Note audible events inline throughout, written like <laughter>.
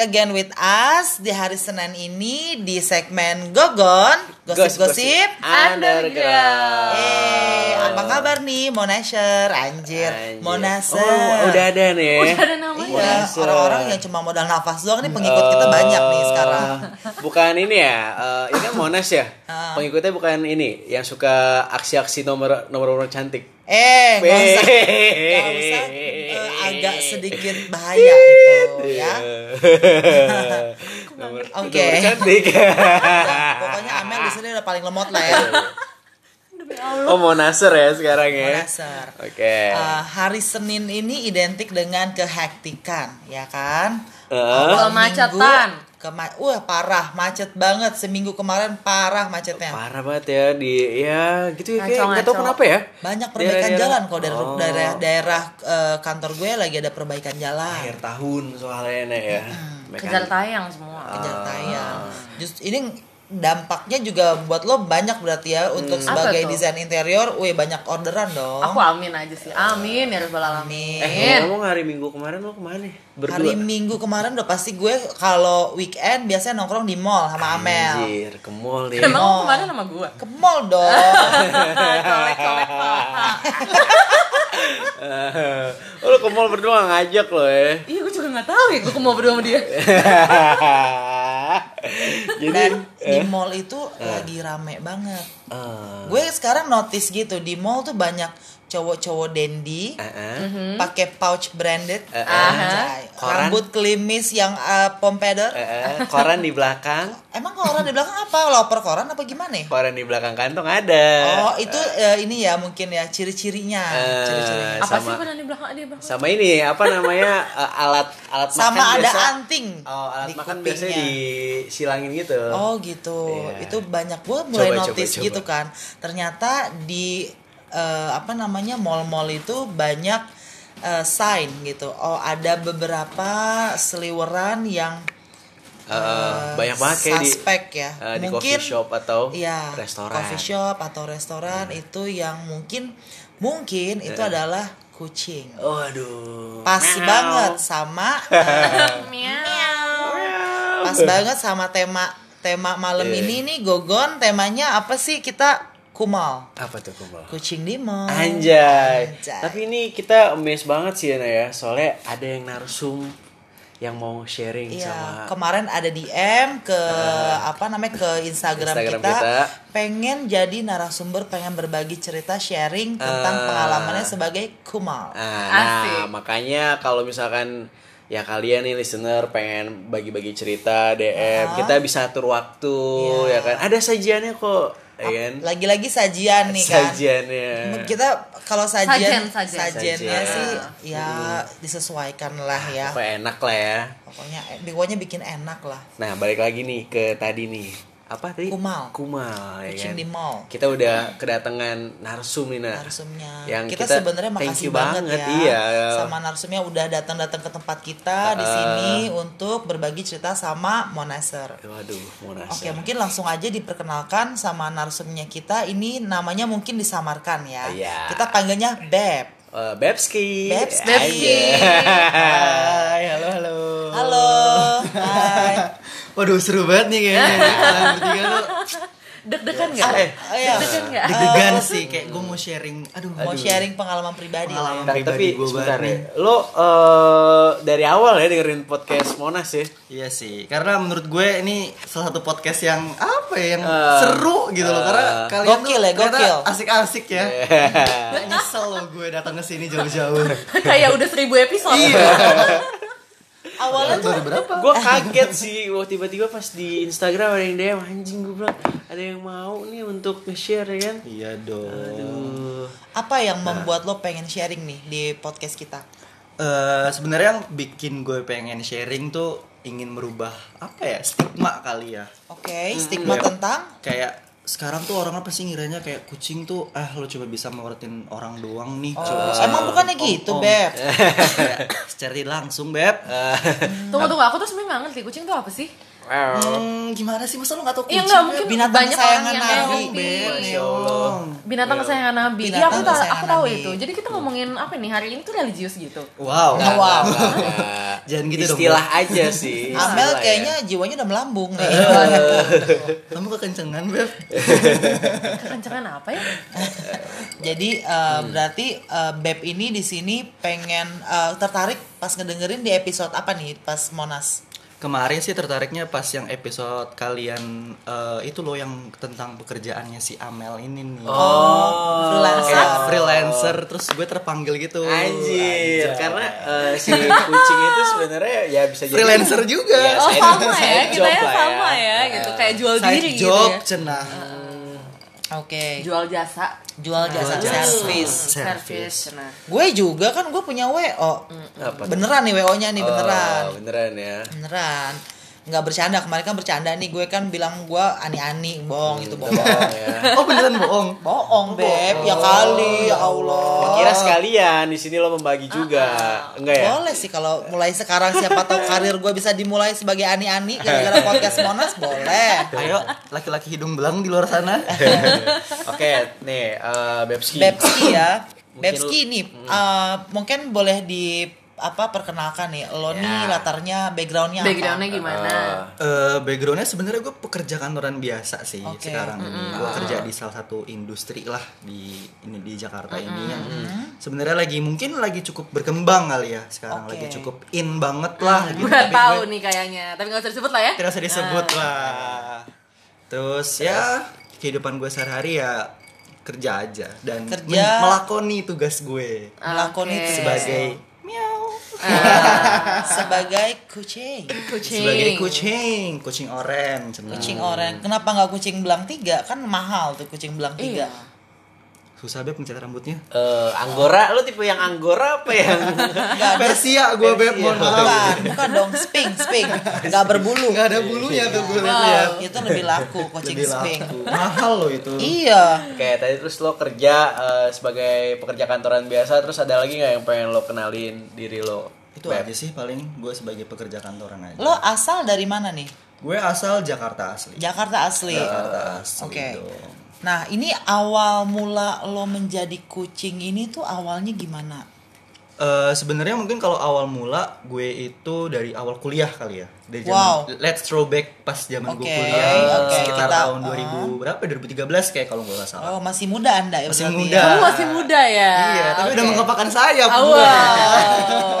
again with us di hari Senin ini di segmen Gogon Gosip-gosip underground. Eh, apa kabar nih Monasher? Anjir, Anjir. Monasher. Oh, udah ada nih. Udah ada namanya. Iya, Monasher. orang-orang yang cuma modal nafas doang nih pengikut kita banyak nih sekarang. Eh, <laughs> Bukan ini ya, eh, ini kan Monas ya. Ah. Pengikutnya bukan ini yang suka aksi-aksi nomor nomor nomor cantik. Eh, nggak usah, nggak usah eh, agak sedikit bahaya itu ya. <laughs> nomor, Oke. cantik. <laughs> Pokoknya Amel di sini udah paling lemot lah ya. Demi Allah. oh, Monaser ya sekarang ya. Oke. Uh, hari Senin ini identik dengan kehektikan, ya kan? Eh? Awal Kemacetan. Kema wah parah, macet banget. Seminggu kemarin parah macetnya. Parah banget ya di ya gitu ya kayak nggak tahu kenapa ya. Banyak perbaikan jalan kok dari Oh. daerah daerah eh, kantor gue lagi ada perbaikan jalan. akhir tahun soalnya ya. Mereka- Kejar tayang semua. Kejar Ah. tayang. Just ini dampaknya juga buat lo banyak berarti ya untuk Hmm. sebagai Apa tuh? desain interior, wih banyak orderan dong. Aku amin aja sih. Amin ya rabbal alamin. Eh, ngomong hari Minggu kemarin lo ke mana? Berdua. Hari Minggu kemarin udah pasti gue kalau weekend biasanya nongkrong di mall sama Amel. Anjir, ke mall nih. Emang kemarin sama gua? Ke mall dong. Colek-colek <laughs> oh, lo ke mall berdua nggak ngajak lo ya. Iya, gue juga gak tahu ya gue mau berdua sama dia. <laughs> <laughs> Jadi Dan di mall itu lagi rame banget. eh, Gue sekarang notice gitu di mall tuh banyak cowok-cowok dandy eh, eh, Hmm. pakai pouch branded, eh. Anjay. Koran. rambut klimis yang uh, pompadour. eh, eh, koran di belakang, <laughs> Emang koran di belakang apa? Loper koran apa gimana ya? koran di belakang kantong ada. Oh, itu eh, ini ya mungkin ya ciri-cirinya. Eh, Ciri-cirinya. Apa Sama- sih pada di belakang di belakang? Sama ini apa namanya <laughs> eh, alat alat Sama makan ada biasa. anting Oh, alat di makan kupingnya. biasanya disilangin gitu. Oh gitu, Iya. itu banyak gue mulai Coba, notice coba, coba. gitu kan. Ternyata di eh, apa namanya mall-mall itu banyak eh, sign gitu. Oh ada beberapa seliweran yang Eh, eh, banyak banget kayak di suspek ya. eh, di mungkin coffee shop atau iya, restoran. coffee shop atau restoran itu yang mungkin mungkin itu adalah kucing. Waduh. Pas Meow. banget sama <laughs> pas banget sama tema tema malam Iya. ini nih Gogon temanya apa sih kita kumal Apa tuh kumbal? kucing di mall Anjay. Anjay. Tapi ini kita amazed banget sih Yana ya. Soalnya ada yang narsum yang mau sharing Iya, sama kemarin ada DM ke apa namanya ke Instagram, Instagram kita, kita. pengen jadi narasumber, pengen berbagi cerita sharing tentang Eh. pengalamannya sebagai kumal. Nah, Asik. nah, makanya kalau misalkan ya kalian nih listener pengen bagi-bagi cerita DM, Ah. kita bisa atur waktu Iya. ya kan. Ada sajiannya kok, kan? Lagi-lagi sajian nih kan. Sajiannya. Kita kalau sajian, Sajen, sajen. sajiannya sih ya disesuaikan lah ya. Apa enak lah ya. Pokoknya pokoknya bikin enak lah. Nah, balik lagi nih ke tadi nih. Apa tadi? Kumal. Kumal ya Kucing kan. di mall. Kita udah kedatangan narsum nih, Nah. narsumnya. Yang kita, kita sebenarnya thank makasih you banget, banget, ya iya. sama narsumnya udah datang-datang ke tempat kita di Ah. sini untuk berbagi cerita sama Monaser. Waduh, nasi. Oke, mungkin langsung aja diperkenalkan sama narsumnya kita. Ini namanya mungkin disamarkan ya. Iya. Kita panggilnya Beb. Eh, Bebski. Bebski. Bebski. <laughs> Hai, halo halo. Halo. Hai. Waduh seru banget nih kayaknya <laughs> Kalian bertiga tuh Deg-degan gak? Eh, Oh, iya. Deg-degan gak? deg-degan sih Kayak gue mau sharing Aduh, Mau sharing pengalaman pribadi lah. Pengalaman. ya. Pribadi tapi gua sebentar banget ya. Lo eh, dari awal ya dengerin podcast Monas ya. Iya sih Karena menurut gue ini Salah satu podcast yang Apa ya Yang Eh, seru gitu loh Karena eh, kalian Gokil tuh ya, gokil. Asik-asik ya Iya. <laughs> Gak nyesel loh gue datang ke sini jauh-jauh Kayak udah seribu episode. <laughs> Awalnya tuh berapa? gue kaget sih waktu tiba-tiba pas di Instagram ada yang DM anjing gue bilang ada yang mau nih untuk nge-share ya kan. Iya dong Aduh. apa yang Nah. membuat lo pengen sharing nih di podcast kita? Eh, sebenarnya yang bikin gue pengen sharing tuh ingin merubah apa ya stigma kali ya Oke, stigma Iya. tentang kayak sekarang tuh orang apa sih ngiranya kayak kucing tuh ah lo coba bisa mewartin orang doang nih Oh, coba bisa emang bukannya gitu, om-om." Beb? Secara langsung beb <laughs> Tunggu tunggu, aku tuh sebenarnya gak ngerti kucing tuh apa sih? Hmm, gimana sih masa lu gak tau Iya kucing? nggak Beb? mungkin binatang banyak orang kesayangan yang Nabi, Ya. Allah. Binatang kesayangan Nabi. Iya aku tahu, aku tahu Nabi. itu. Jadi kita ngomongin apa nih hari ini tuh religius gitu. Wow. Nggak, Wow. <laughs> Jangan gitu dong, Istilah aja sih. Amel ya. kayaknya jiwanya udah melambung nih. <laughs> Kamu kekencengan, Beb. <laughs> Kekencangan apa ya? Jadi eh, berarti eh, Beb ini di sini pengen eh, tertarik pas ngedengerin di episode apa nih pas Monas? Kemarin sih tertariknya pas yang episode kalian eh, itu loh yang tentang pekerjaannya si Amel ini nih. Oh. freelancer. Kayak freelancer terus gue terpanggil gitu. Anjir, karena eh, si kucing itu sebenarnya ya bisa jadi Freelancer juga. Iya, Oh sama ya, kita ya sama ya, gitu. Kayak jual Side diri gitu job ya. cenah. Oke. Jual jasa. Jual jasa Jual jasa. service. Service. Nah. Gue juga kan gue punya WO. Apa tuh? Beneran nih WO-nya nih beneran. Oh, beneran ya. Beneran. Nggak bercanda kemarin kan bercanda nih gue kan bilang gue ani-ani bohong itu bohong. Oh, ya. <laughs> Oh beneran bohong. bohong beb ya kali ya Allah. Kira sekalian di sini lo membagi juga. Enggak ya? Boleh sih kalau mulai sekarang siapa tahu karir gue bisa dimulai sebagai ani-ani gara-gara <laughs> podcast Monas boleh. Ayo laki-laki hidung belang di luar sana. <laughs> Oke, nih eh, Bebski. Bebski ya. Mungkin Bebski nih eh, mungkin boleh di apa perkenalkan nih lo nih Ya. latarnya backgroundnya apa? Backgroundnya gimana? Eh backgroundnya sebenarnya gue pekerja kantoran biasa sih Oke. sekarang ini. Gue kerja di salah satu industri lah di ini di Jakarta ini yang sebenarnya lagi mungkin lagi cukup berkembang kali ya sekarang Oke. lagi cukup in banget lah. gitu. Gue Tapi tahu gue nih kayaknya, tapi nggak usah disebut lah ya. Tidak usah disebut lah. Terus ya kehidupan gue sehari-hari ya kerja aja dan Kerja. melakoni tugas gue Melakoni sebagai <laughs> sebagai kucing. Kucing. sebagai kucing kucing cenah. Kucing oranye. Kenapa nggak kucing belang tiga? Kan mahal tuh kucing belang tiga. Iya. Susah beb ngecat rambutnya Eh, Anggora, lo tipe yang Anggora apa yang <laughs> Persia gue beb mohon maaf Bukan, bukan dong, sping, sping. Nggak berbulu. nggak ada bulunya tuh gue liat itu lebih laku kucing lebih sping. laku mahal loh itu Iya. Oke, tadi terus lo kerja eh, sebagai pekerja kantoran biasa, terus ada lagi nggak yang pengen lo kenalin diri lo? itu Beb? aja sih paling gue sebagai pekerja kantoran aja Lo asal dari mana nih? gue asal Jakarta asli Jakarta asli. Jakarta asli Oke. dong. Nah, ini awal mula lo menjadi kucing ini tuh awalnya gimana? Eh, sebenarnya mungkin kalau awal mula gue itu dari awal kuliah kali ya dari Wow. zaman let's throwback pas zaman gue Oke, kuliah oke, sekitar kita- tahun 2000 berapa 2013 kayak kalau nggak salah Oh, masih muda Anda ya Masih berarti muda. ya? Kamu masih muda ya. iya tapi udah Oke. mengepakkan sayap Ah, gue. Wow.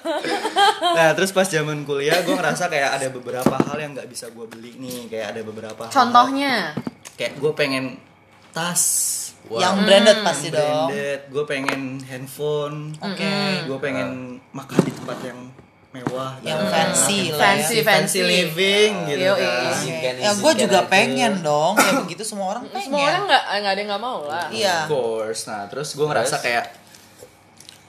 <laughs> nah terus pas zaman kuliah gue ngerasa kayak ada beberapa hal yang nggak bisa gue beli nih kayak ada beberapa hal- Contohnya. kayak gue pengen tas Yang branded pasti dong. branded gue pengen handphone Oke. gue pengen makan di tempat yang mewah Yang gitu. fancy lah ya. Fancy, fancy, fancy. living gitu Yoi. kan. Izinkan, Ya gue juga aja. pengen dong kayak begitu semua orang pengen. Semua orang nggak nggak ada yang nggak mau lah. Iya. Of course. Nah, terus gue ngerasa kayak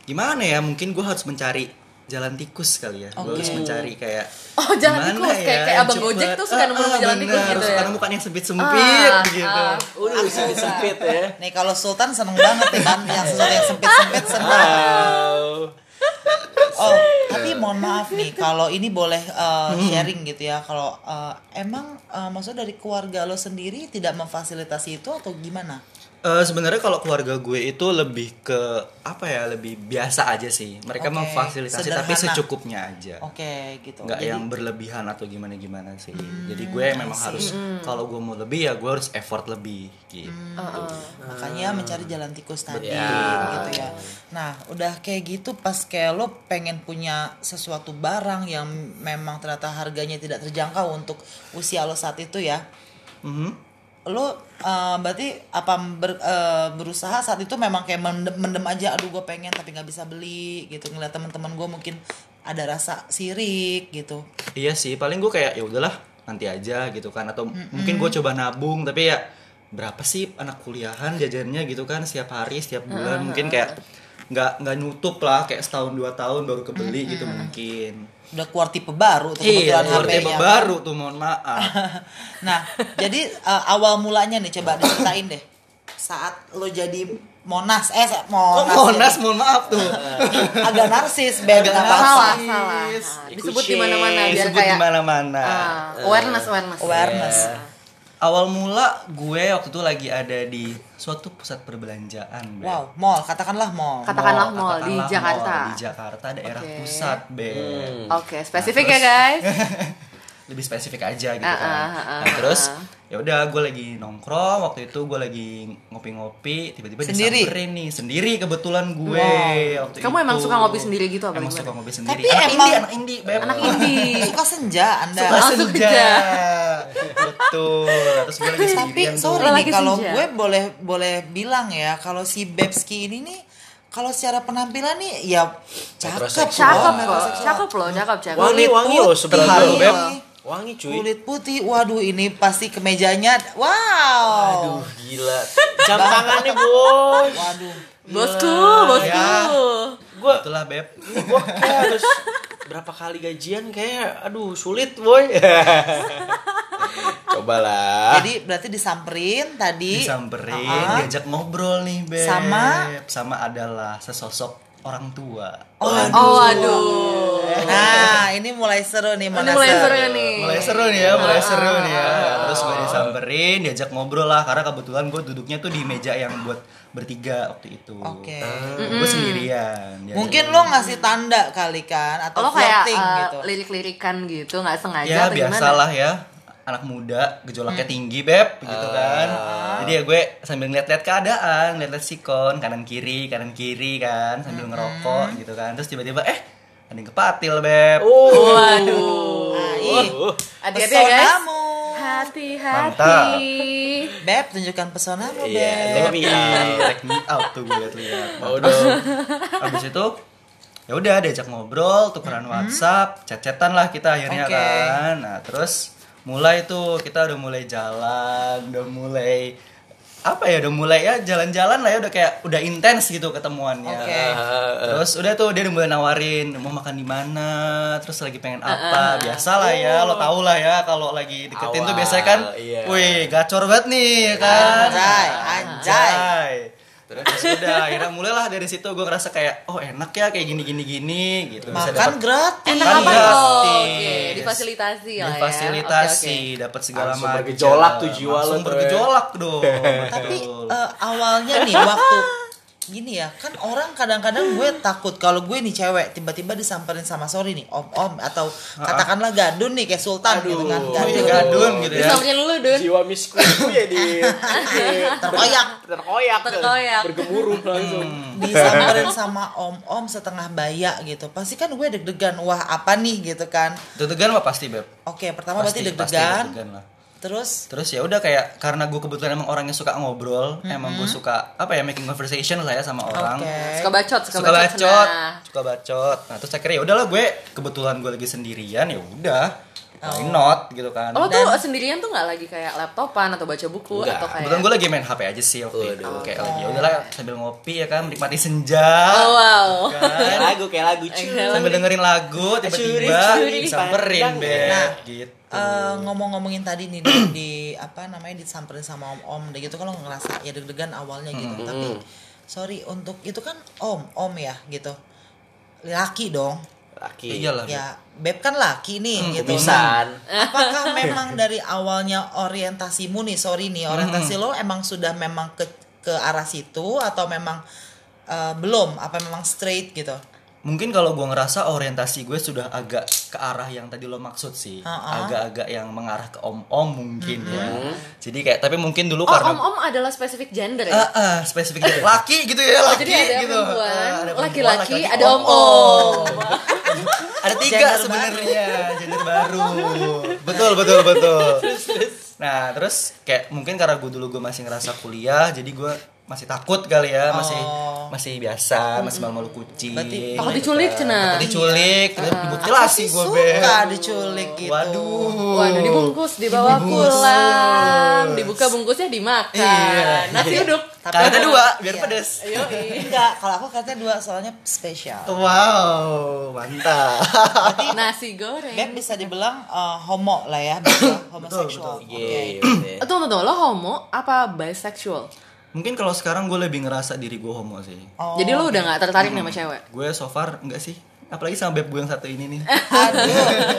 gimana ya? Mungkin gue harus mencari jalan tikus kali ya. Gue Oke. harus mencari kayak Oh, jalan tikus. Kayak- kayak yang Abang Gojek tuh suka Ah, nemu-nemu ah, jalan tikus bener. gitu ya. Suka nemu kan yang sempit-sempit Ah, gitu. ah. Udah sempit sempit ya. Nih kalau Sultan seneng banget ya kan yang sesuatu yang sempit-sempit seneng. Wow. Oh, tapi mohon maaf nih kalau ini boleh uh, sharing gitu ya. Kalau uh, emang uh, maksudnya dari keluarga lo sendiri tidak memfasilitasi itu atau gimana? Eh, sebenarnya kalau keluarga gue itu lebih ke apa ya lebih biasa aja sih. Mereka Oke, memfasilitasi tapi sederhana. secukupnya aja. Oke, gitu. nggak Jadi- yang berlebihan atau gimana gimana sih jadi gue memang harus kalau gue mau lebih ya gue harus effort lebih gitu. Makanya mencari jalan tikus tadi Ya. gitu ya. Nah udah kayak gitu pas kayak lo pengen punya sesuatu barang yang memang ternyata harganya tidak terjangkau untuk usia lo saat itu ya? Mhm. Lo uh, berarti apa ber- uh, berusaha saat itu memang kayak mendem, mendem aja aduh gue pengen tapi nggak bisa beli gitu. Ngeliat teman-teman gue mungkin ada rasa sirik gitu. Iya sih, paling gue kayak ya udahlah nanti aja gitu kan. Atau mungkin gue coba nabung tapi ya berapa sih anak kuliahan jajannya? gitu kan setiap hari setiap bulan. Mungkin kayak nggak nggak nutup lah kayak setahun dua tahun baru kebeli gitu mungkin. udah keluar tipe baru tuh Iya, keluar tipe baru tuh mohon maaf. <laughs> nah, jadi uh, awal mulanya nih coba <laughs> diceritain deh. saat lo jadi Monas eh Monas, Monas, mohon maaf tuh. <laughs> agak narsis beb Agak apa-apa. salah narsis. salah Nah, disebut di mana-mana biar Disebut kayak di mana-mana. ah, awareness awareness awareness Awal mula gue waktu itu lagi ada di suatu pusat perbelanjaan, Beb. wow mall katakanlah mall Katakanlah mall di katakanlah Jakarta. mall di Jakarta daerah Oke. pusat, Beb. oke spesifik ya guys <laughs> lebih spesifik aja gitu Ah, kan. ah, ah, nah, terus ya udah gue lagi nongkrong waktu itu gue lagi ngopi-ngopi tiba-tiba Sendiri? disamperin nih sendiri kebetulan gue Wow. waktu Kamu itu. emang suka ngopi sendiri gitu apa emang gimana? suka ngopi sendiri. Tapi anak emang- indie anak indie beb. Anak indie <laughs> suka senja anda. Suka Oh, senja. betul. Nah, terus gue lagi tapi sorry nih kalau gue boleh boleh bilang ya kalau si Bebski ini nih kalau secara penampilan nih ya cakep cakep loh, kok metrosexual. cakep loh cakep cakep. Wangi wangi loh sebenarnya Wangi. cuy. kulit putih waduh ini pasti kemejanya wow Aduh gila. Jam tangannya boy. waduh bosku bosku Ya. Gue itulah beb gue kayak harus berapa kali gajian kayak aduh sulit boy. <laughs> Cobalah. jadi berarti disamperin tadi disamperin Ah. diajak ngobrol nih beb Sama? sama adalah sesosok orang tua. Oh, oh aduh nah ini mulai seru nih ini Monas. mulai seru nih. Mulai seru nih ya mulai seru nih ya. Terus gue disamperin diajak ngobrol lah karena kebetulan gue duduknya tuh di meja yang buat bertiga waktu itu. Oke. gue sendirian Diajak mungkin lo ngasih tanda kali kan atau lo kayak eh, gitu. lirik-lirikan gitu nggak sengaja ya atau gimana? biasalah ya anak muda gejolaknya tinggi beb gitu kan. Jadi ya gue sambil ngeliat-liat keadaan ngeliat-liat sikon kanan kiri kanan kiri kan sambil ngerokok gitu kan. Terus tiba-tiba eh ada yang kepatil beb. Oh. waduh. Ih, hati-hati ya guys. Pesonamu hati-hati. Beb tunjukkan pesonamu Iya, Beb. let me Iya, out. check me out tuh gue liat-liat. Mau <laughs> dong. habis itu ya udah diajak ngobrol tukeran WhatsApp chat-chatan lah kita akhirnya Oke. kan. Nah terus mulai tuh kita udah mulai jalan udah mulai apa ya udah mulai ya jalan-jalan lah ya udah kayak udah intens gitu ketemuannya Oke. terus udah tuh dia udah mulai nawarin mau makan di mana terus lagi pengen apa biasa lah ya lo tau lah ya kalau lagi deketin tuh Awal, biasanya kan iya. wih gacor banget nih ya kan Anjay, anjay. Anjay. Terus udah akhirnya mulailah dari situ gue ngerasa kayak oh enak ya kayak gini gini gini gitu Bisa Makan dapet- gratis. enak Kan apa gratis. oh, oke difasilitasi lah ya difasilitasi Oke, oke. dapat segala macam bergejolak tuh jiwa lo langsung ya. bergejolak dong Tapi eh, awalnya nih waktu gini ya kan orang kadang-kadang gue takut kalau gue nih cewek tiba-tiba disamperin sama sorry nih om om atau katakanlah gadun nih kayak sultan gitu kan Oh, iya, gadun gadun gitu ya. Disamperin dulu Dun. Jiwa misku itu ya di. <laughs> Terkoyak. Terkoyak, Terkoyak. bergemuruh langsung. disamperin sama om om setengah baya gitu pasti kan gue deg-degan wah apa nih? gitu kan. Deg-degan mah pasti beb. Oke pertama berarti Pasti- pasti deg-degan. deg-degan lah. Terus Terus ya udah kayak karena gue kebetulan emang orangnya suka ngobrol, Mm-hmm. emang gue suka apa ya making conversation lah ya sama orang. oke suka bacot suka, suka bacot, bacot, nah. suka bacot. Nah terus akhirnya ya udahlah gue kebetulan gue lagi sendirian ya udah, why Oh. not gitu kan. lo tuh sendirian tuh nggak lagi kayak laptopan atau baca buku Enggak. atau kayak Kebetulan gue lagi main HP aja sih waktu itu, Waduh. kayak lagi ya udahlah sambil ngopi ya kan, menikmati senja, oh wow Kayak kan, lagu, kayak lagu cuy. sambil dengerin lagu, tiba-tiba Curi-curi disamperin pandang. be, Nah, gitu. Eh, ngomong-ngomongin tadi nih di, di apa namanya disamperin sama om-om deh gitu kalau ngerasa ya deg-degan awalnya gitu tapi sorry untuk itu kan om-om ya gitu laki dong Laki. Iyalah. ya beb kan laki nih gitu Kumisan. apakah <laughs> memang dari awalnya orientasimu nih sorry nih orientasi lo emang sudah memang ke ke arah situ atau memang eh, belum apa memang straight gitu Mungkin kalau gue ngerasa orientasi gue sudah agak ke arah yang tadi lo maksud sih, agak-agak yang mengarah ke om-om mungkin ya. Jadi kayak tapi mungkin dulu oh karena om om adalah spesifik gender ya? Ah, ah, spesifik jadi laki gitu ya laki jadi ada gitu. ada laki-laki, laki-laki, ada om om-om. om. ada tiga Gender sebenarnya gender baru. Betul betul betul. <laughs> Nah terus kayak mungkin karena gue dulu gue masih ngerasa kuliah jadi gue masih takut kali ya masih Oh. masih biasa masih malu-malu kucing. Berarti- Takut diculik, cenah. takut diculik terus dimutilasi gue be suka diculik gitu. Waduh. Waduh dibungkus dibawa Dibungkus. pulang. Dibuka bungkusnya dimakan. Iya. nasi uduk. Kata dua biar Iya. pedes. Yoi. enggak kalau aku katanya dua soalnya spesial. Wow mantap. Nasi goreng. Beb bisa dibilang eh, homo lah ya, betul, homoseksual. Iya, Oke. iya. Tunggu tunggu lo homo apa bisexual Mungkin kalau sekarang gue lebih ngerasa diri gue homo sih. Oh. Jadi lo udah gak tertarik nih sama cewek? Gue so far enggak sih. Apalagi sama beb gue yang satu ini nih. <laughs> Aduh,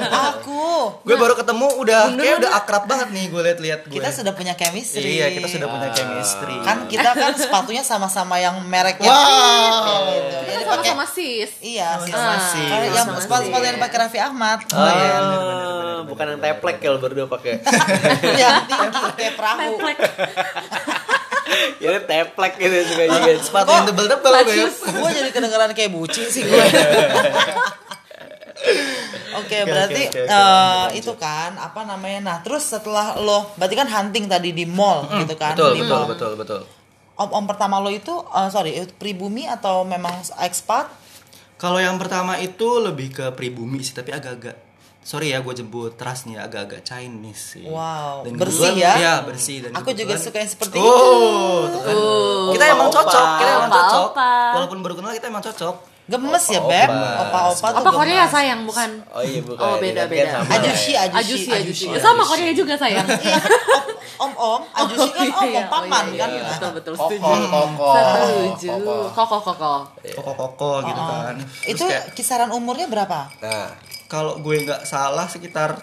aku. gue baru ketemu udah kayak udah akrab banget nih gue liat-liat gue. Kita sudah punya chemistry. Iya, kita sudah punya chemistry. Kan kita kan sepatunya sama-sama yang mereknya. Wow. Gitu. Kita pakai sama-sama sis. Iya. Sama sis. Kalau yang Sama sepatu-sepatu yang pakai Raffi Ahmad. Oh iya. Oh, bukan yang teplek kalau berdua pakai. <laughs> yang tinggi kayak perahu. <laughs> ya teplek gitu suka juga. Sepatu yang tebel-tebel beb. gue jadi kedengeran kayak buci sih gue. <laughs> Oke, berarti oke, oke, eh, lanjut, itu kan apa namanya? Nah, terus setelah lo, berarti kan hunting tadi di mall gitu kan? Betul, di betul, mall. betul, betul. Om-om pertama lo itu, eh, sorry, pribumi atau memang expat? Kalau yang pertama itu lebih ke pribumi sih, tapi agak-agak sorry ya gue jemput ras nih agak-agak Chinese sih. Wow, Dan bersih ya? Iya bersih. Dan Aku juga suka yang seperti oh, itu. tuh kan. Kita emang Opa-opa. cocok, kita emang cocok. Opa-opa. Walaupun baru kenal kita emang cocok. Gemes ya. Beb? Opa-opa tuh Apa Korea sayang bukan? Oh iya bukan. Oh beda Kan beda. sama. Ajushi, ajushi, ajushi. Sama Korea juga sayang. Iya kan, om, om, <laughs> ajusi kan om, iya, om paman iya, kan? iya, Betul betul Koko, setuju. koko. Setuju. Koko. Koko koko. Koko-koko gitu kan. Oh. Itu kayak, kisaran umurnya berapa? Nah, kalau gue nggak salah sekitar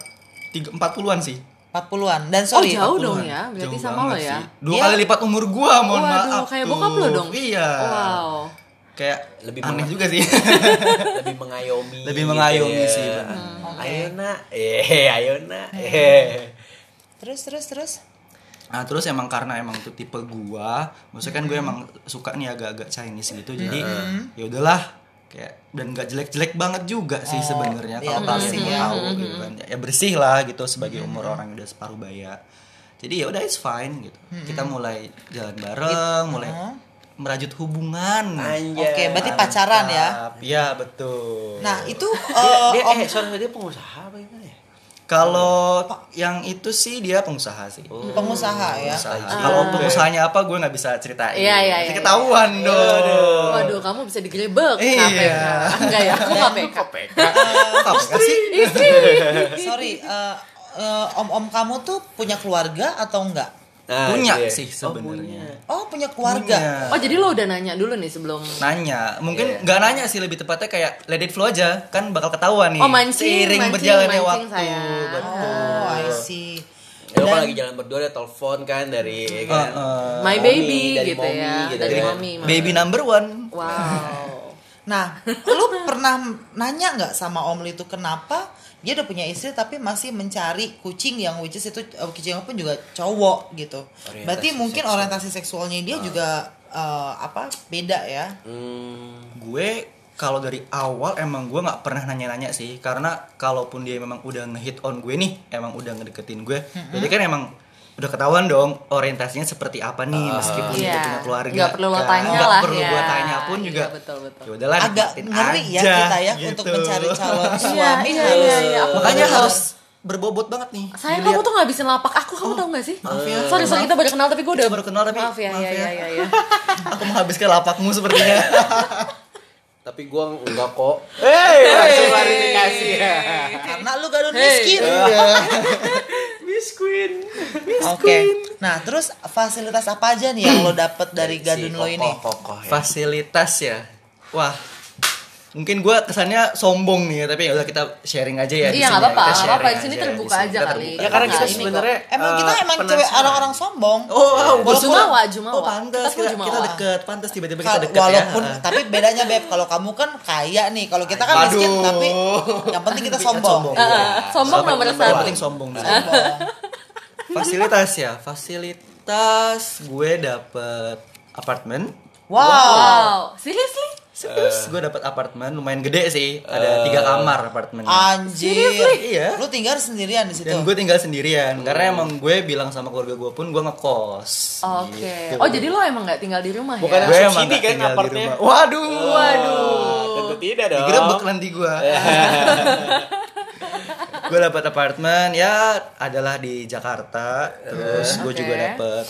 tiga empat puluhan sih. 40-an. Dan Oh sorry, jauh 40-an. dong ya. Berarti Jauh sama lo banget ya. sih. Dua Dia- kali lipat umur gua, mohon Waduh, maaf. kayak tuh. bokap lo dong. Iya. Wow. Kayak Lebih aneh meng- juga sih. <laughs> lebih mengayomi. <laughs> Lebih gitu mengayomi ya. sih, benar. <laughs> Ayo nak, eh, ayo nak, eh. terus, terus, terus. Nah terus emang karena emang itu tipe gua, maksudnya kan gue emang suka nih agak-agak Chinese gitu, jadi ya udahlah kayak dan gak jelek-jelek banget juga sih sebenarnya iya, kalau kalian bersih mau ya. tahu gitu kan. Ya bersih lah gitu sebagai umur orang yang udah separuh baya. Jadi ya udah it's fine gitu. Kita mulai jalan bareng mulai merajut hubungan. Oke, berarti pacaran ya. Iya betul. Nah, itu Dia, eh, dia om eh sorry dia pengusaha apa ya? Kalau yang itu sih dia pengusaha sih pengusaha ya. Pengusaha. Kalau pengusahanya apa gue nggak bisa ceritain. Iya, iya, Nanti iya, ketahuan dong. Waduh, kamu bisa digerebek Iya. KPK. Enggak ya, aku KPK. Apa sih? <laughs> Sorry, eh, eh, om-om kamu tuh punya keluarga atau enggak? Nah, Punya iya. sih Oh, sebenarnya. Oh, punya keluarga. Punya. Oh, jadi lo udah nanya dulu nih sebelum Nanya, Iya. mungkin nggak nanya sih lebih tepatnya kayak let it flow aja, kan bakal ketahuan nih. Oh, mancing, Seiring mancing, berjalannya mancing, waktu. sayang. Betul. Oh, I see. Ya, kalau Dan- lagi jalan berdua ada telepon kan dari ya kan. Heeh. My Mommy, baby dari gitu mommy ya. gitu Dari kan. mommy. Baby number one. Wow. Nah, lu pernah nanya nggak sama om lu itu kenapa dia udah punya istri tapi masih mencari kucing yang which is itu eh, kucing pun juga cowok gitu. Orientasi Berarti mungkin seksual. orientasi seksualnya dia juga eh, apa beda ya. Hmm. Gue kalau dari awal emang gue nggak pernah nanya-nanya sih, karena kalaupun dia memang udah ngehit on gue nih, emang udah ngedeketin gue, jadi kan emang udah ketahuan dong orientasinya seperti apa nih meskipun Iya. dia punya keluarga Nggak perlu lo tanya Nggak lah perlu ya. gue tanya pun Iya, juga betul, betul. ya udahlah Agak ngeri ya aja, kita ya gitu. untuk mencari calon Iya, suami iya, iya, iya. Aku makanya harus berbobot banget nih Sayang dilihat. kamu tuh ngabisin lapak aku, kamu tau gak sih? maaf ya. Sorry, sorry kita baru kenal tapi gue udah baru kenal tapi maaf ya, maaf ya, ya. ya, ya, ya. <laughs> aku menghabiskan lapakmu sepertinya <laughs> Tapi gua enggak kok. Hei, langsung klarifikasi ya. karena lu gadun Hey. miskin. <laughs> Miss Queen. Oke. Nah, terus fasilitas apa aja nih yang lo dapet dari gadun lo ini? Kokoh ya. fasilitas ya wah mungkin gue kesannya sombong nih ya tapi ya udah kita sharing aja ya di Iya, nggak ya. apa-apa, nggak sharing apa-apa. Di sini terbuka aja kali. Ya karena Nah, kita sebenarnya Emang eh, kita emang cewek orang-orang sombong. Oh, wow, walaupun- Jumawa, Jumawa. Oh, pantas Kita kita, Jumawa. kita deket, pantas tiba-tiba kita deket walaupun ya. tapi bedanya beb kalau kamu kan kaya nih kalau kita kan miskin Aduh. tapi yang penting kita Tapi sombong. sombong. Sombong Sombong nomor Yang satu. penting. Sombong. Fasilitas ya, fasilitas gue dapet apartemen. Wow. Wow, seriously? Serius, gue dapet apartemen lumayan gede sih. Ada tiga kamar apartemennya. Anjir. Iya. Lu tinggal sendirian di situ. Dan gue tinggal sendirian karena emang gue bilang sama keluarga gue pun gue ngekos. Oke. Gitu. Oh, jadi lo emang nggak tinggal di rumah Bukan ya? gue subsidi emang gak kan tinggal di apartnya? rumah. Waduh. Waduh. Tentu tidak dong. Digerebek nanti gue. <laughs> gue dapat apartemen ya adalah di Jakarta. Terus gue Oke. juga dapat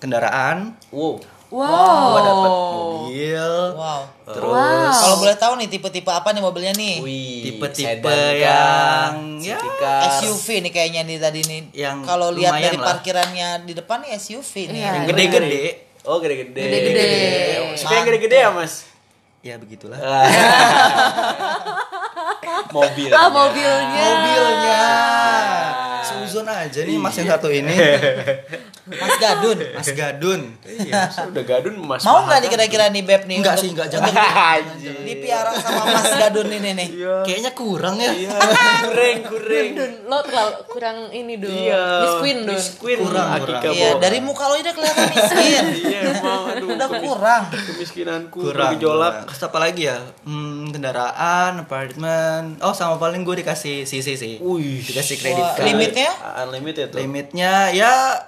kendaraan. Wow. Wow. Gue dapat mobil. Wow. Terus Wow. Kalau boleh tahu nih tipe-tipe apa nih mobilnya nih? Wih, Tipe-tipe yang ya. SUV nih kayaknya nih tadi nih. Yang kalau lihat dari lah. parkirannya di depan nih SUV nih. Iya. yang gede-gede. Oh gede-gede. Gede-gede. Suka yang gede-gede ya mas? ya begitulah <laughs> Mobil. Ah mobilnya. mobilnya aja nih mas yang satu ini <laughs> Mas Gadun. mas Gadun Iya, udah gadun mas. Mau nggak nih kira-kira nih Beb nih? Enggak sih, enggak, jangan. <laughs> <laughs> Dipiara sama Mas Gadun ini nih. Iya. kayaknya kurang ya Iya. Kurang, kurang. Dun, lo terlalu kurang ini dun. Iya. Miss Queen dun. Miss Queen. Kurang, kurang. Iya, dari muka lo udah kelihatan miskin. Iya emang aduh. Udah kurang. Kemiskinanku kurang. Terus apa lagi ya hmm, kendaraan apartemen oh sama paling gue dikasih CC sih Wih. dikasih kredit card limitnya? Unlimited tuh. limitnya ya